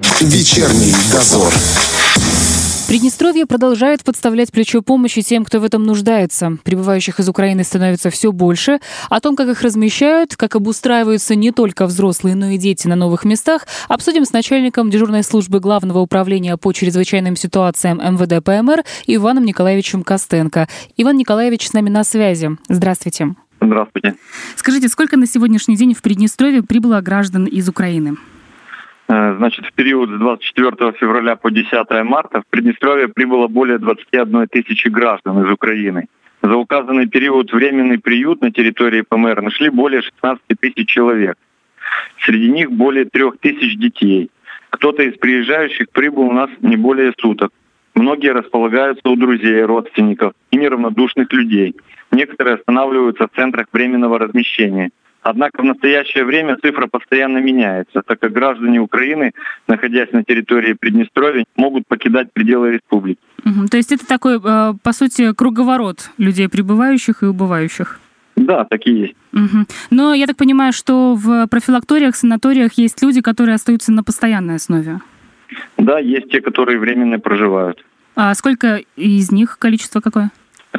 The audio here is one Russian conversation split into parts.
Вечерний дозор. Приднестровье продолжает подставлять плечо помощи тем, кто в этом нуждается. Прибывающих из Украины становится все больше. О том, как их размещают, как обустраиваются не только взрослые, но и дети на новых местах, обсудим с начальником дежурной службы Главного управления по чрезвычайным ситуациям МВД ПМР Иваном Николаевичем Костенко. Иван Николаевич с нами на связи. Здравствуйте. Здравствуйте. Скажите, сколько на сегодняшний день в Приднестровье прибыло граждан из Украины? Э, значит, в период с 24 февраля по 10 марта в Приднестровье прибыло более 21 тысячи граждан из Украины. За указанный период временный приют на территории ПМР нашли более 16 тысяч человек. Среди них более 3 тысяч детей. Кто-то из приезжающих прибыл у нас не более суток. Многие располагаются у друзей, родственников и неравнодушных людей. Некоторые останавливаются в центрах временного размещения. Однако в настоящее время цифра постоянно меняется, так как граждане Украины, находясь на территории Приднестровья, могут покидать пределы республики. Угу, то есть это такой, э, по сути, круговорот людей прибывающих и убывающих? Да, такие есть. Угу. Но я так понимаю, что в профилакториях, санаториях есть люди, которые остаются на постоянной основе? Да, есть те, которые временно проживают. А сколько из них, количество какое?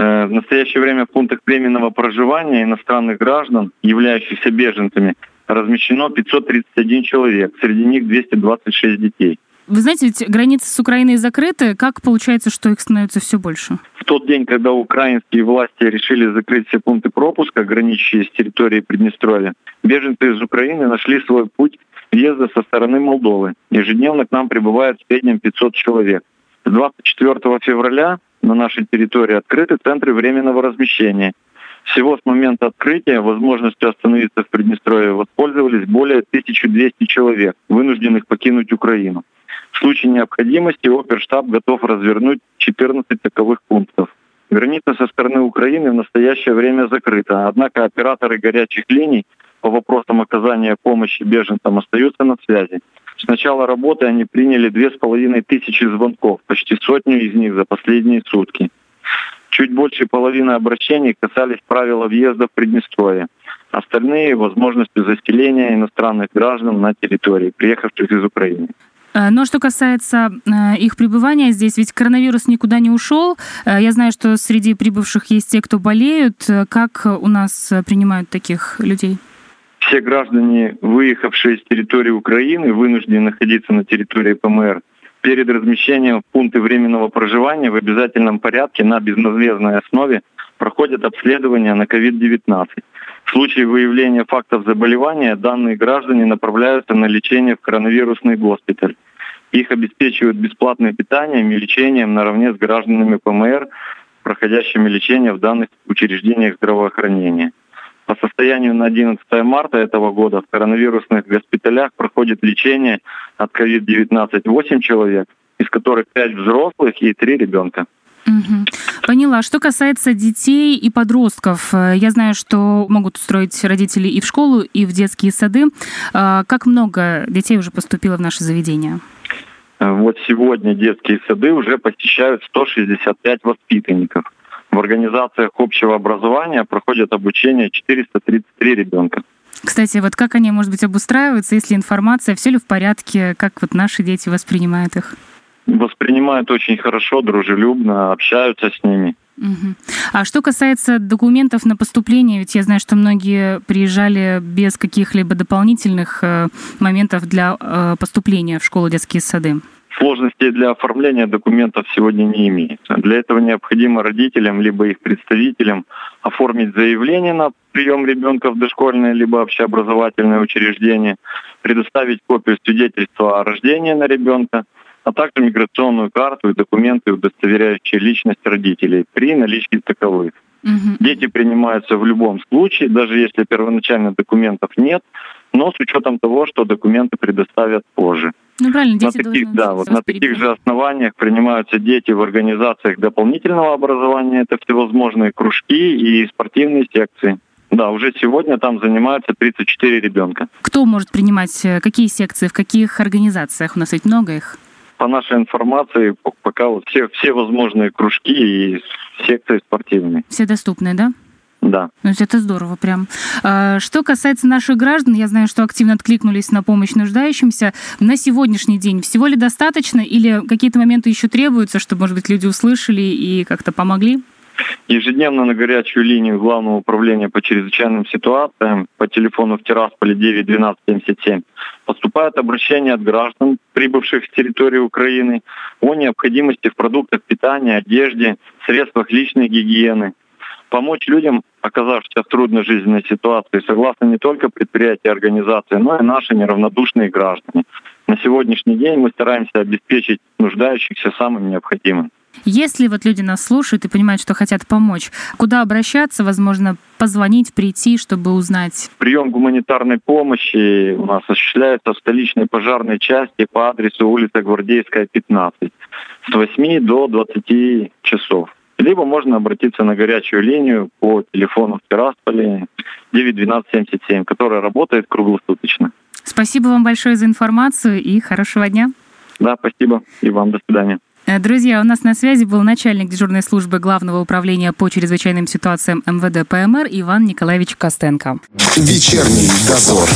Э, в настоящее время в пунктах временного проживания иностранных граждан, являющихся беженцами, размещено 531 человек, среди них 226 детей. Вы знаете, ведь границы с Украиной закрыты. Как получается, что их становится все больше? В тот день, когда украинские власти решили закрыть все пункты пропуска, граничащие с территорией Приднестровья, беженцы из Украины нашли свой путь въезда со стороны Молдовы. Ежедневно к нам прибывает в среднем 500 человек. С 24 февраля на нашей территории открыты центры временного размещения. Всего с момента открытия возможностью остановиться в Приднестровье воспользовались более 1200 человек, вынужденных покинуть Украину. В случае необходимости оперштаб готов развернуть 14 таковых пунктов. Граница со стороны Украины в настоящее время закрыта, однако операторы горячих линий по вопросам оказания помощи беженцам остаются на связи. С начала работы они приняли две с половиной тысячи звонков, почти сотню из них за последние сутки. Чуть больше половины обращений касались правила въезда в Приднестровье. Остальные — возможности заселения иностранных граждан на территории, приехавших из Украины. Э, но что касается э, их пребывания здесь, ведь коронавирус никуда не ушел. Э, я знаю, что среди прибывших есть те, кто болеют. Как у нас принимают таких людей? Все граждане, выехавшие с территории Украины, вынуждены находиться на территории ПМР перед размещением в пункты временного проживания в обязательном порядке на безнадежной основе проходят обследование на COVID-19. В случае выявления фактов заболевания данные граждане направляются на лечение в коронавирусный госпиталь. Их обеспечивают бесплатным питанием и лечением наравне с гражданами ПМР, проходящими лечение в данных учреждениях здравоохранения. По состоянию на 11 марта этого года в коронавирусных госпиталях проходит лечение от COVID-19 8 человек, из которых 5 взрослых и 3 ребенка. Угу. Поняла. Что касается детей и подростков, э, я знаю, что могут устроить родители и в школу, и в детские сады. А, как много детей уже поступило в наше заведение? Э, вот сегодня детские сады уже посещают 165 воспитанников. В организациях общего образования проходят обучение 433 ребенка. Кстати, вот как они, может быть, обустраиваются, если информация, все ли в порядке, как вот наши дети воспринимают их? Воспринимают очень хорошо, дружелюбно, общаются с ними. Угу. А что касается документов на поступление, ведь я знаю, что многие приезжали без каких-либо дополнительных э, моментов для э, поступления в школу детские сады. Сложностей для оформления документов сегодня не имеется. Для этого необходимо родителям либо их представителям оформить заявление на прием ребенка в дошкольное либо общеобразовательное учреждение, предоставить копию свидетельства о рождении на ребенка, а также миграционную карту и документы, удостоверяющие личность родителей при наличии таковых. Угу. Дети принимаются в любом случае, даже если первоначально документов нет, но с учетом того, что документы предоставят позже. Ну правильно, дети на таких, да, вот на таких же основаниях принимаются дети в организациях дополнительного образования. Это всевозможные кружки и спортивные секции. Да, уже сегодня там занимаются 34 ребенка. Кто может принимать э, какие секции, в каких организациях? У нас ведь много их. По нашей информации, пока вот все, все возможные кружки и секции спортивные. Все доступны, да? Да. Ну, это здорово прям. А, что касается наших граждан, я знаю, что активно откликнулись на помощь нуждающимся. На сегодняшний день всего ли достаточно или какие-то моменты еще требуются, чтобы, может быть, люди услышали и как-то помогли? Ежедневно на горячую линию Главного управления по чрезвычайным ситуациям по телефону в Тирасполе 9 12 77 поступают обращения от граждан, прибывших с территории Украины, о необходимости в продуктах питания, одежде, средствах личной гигиены. Помочь людям, оказавшимся в трудной жизненной ситуации, согласно не только предприятия и организации, но и наши неравнодушные граждане. На сегодняшний день мы стараемся обеспечить нуждающихся самым необходимым. Если вот люди нас слушают и понимают, что хотят помочь, куда обращаться, возможно, позвонить, прийти, чтобы узнать? Прием гуманитарной помощи у нас осуществляется в столичной пожарной части по адресу улица Гвардейская, 15 с 8 до 20 часов. Либо можно обратиться на горячую линию по телефону в Тирасполе 91277, которая работает круглосуточно. Спасибо вам большое за информацию и хорошего дня. Да, спасибо. И вам до свидания. Э, друзья, у нас на связи был начальник дежурной службы Главного управления по чрезвычайным ситуациям МВД ПМР Иван Николаевич Костенко. Вечерний дозор.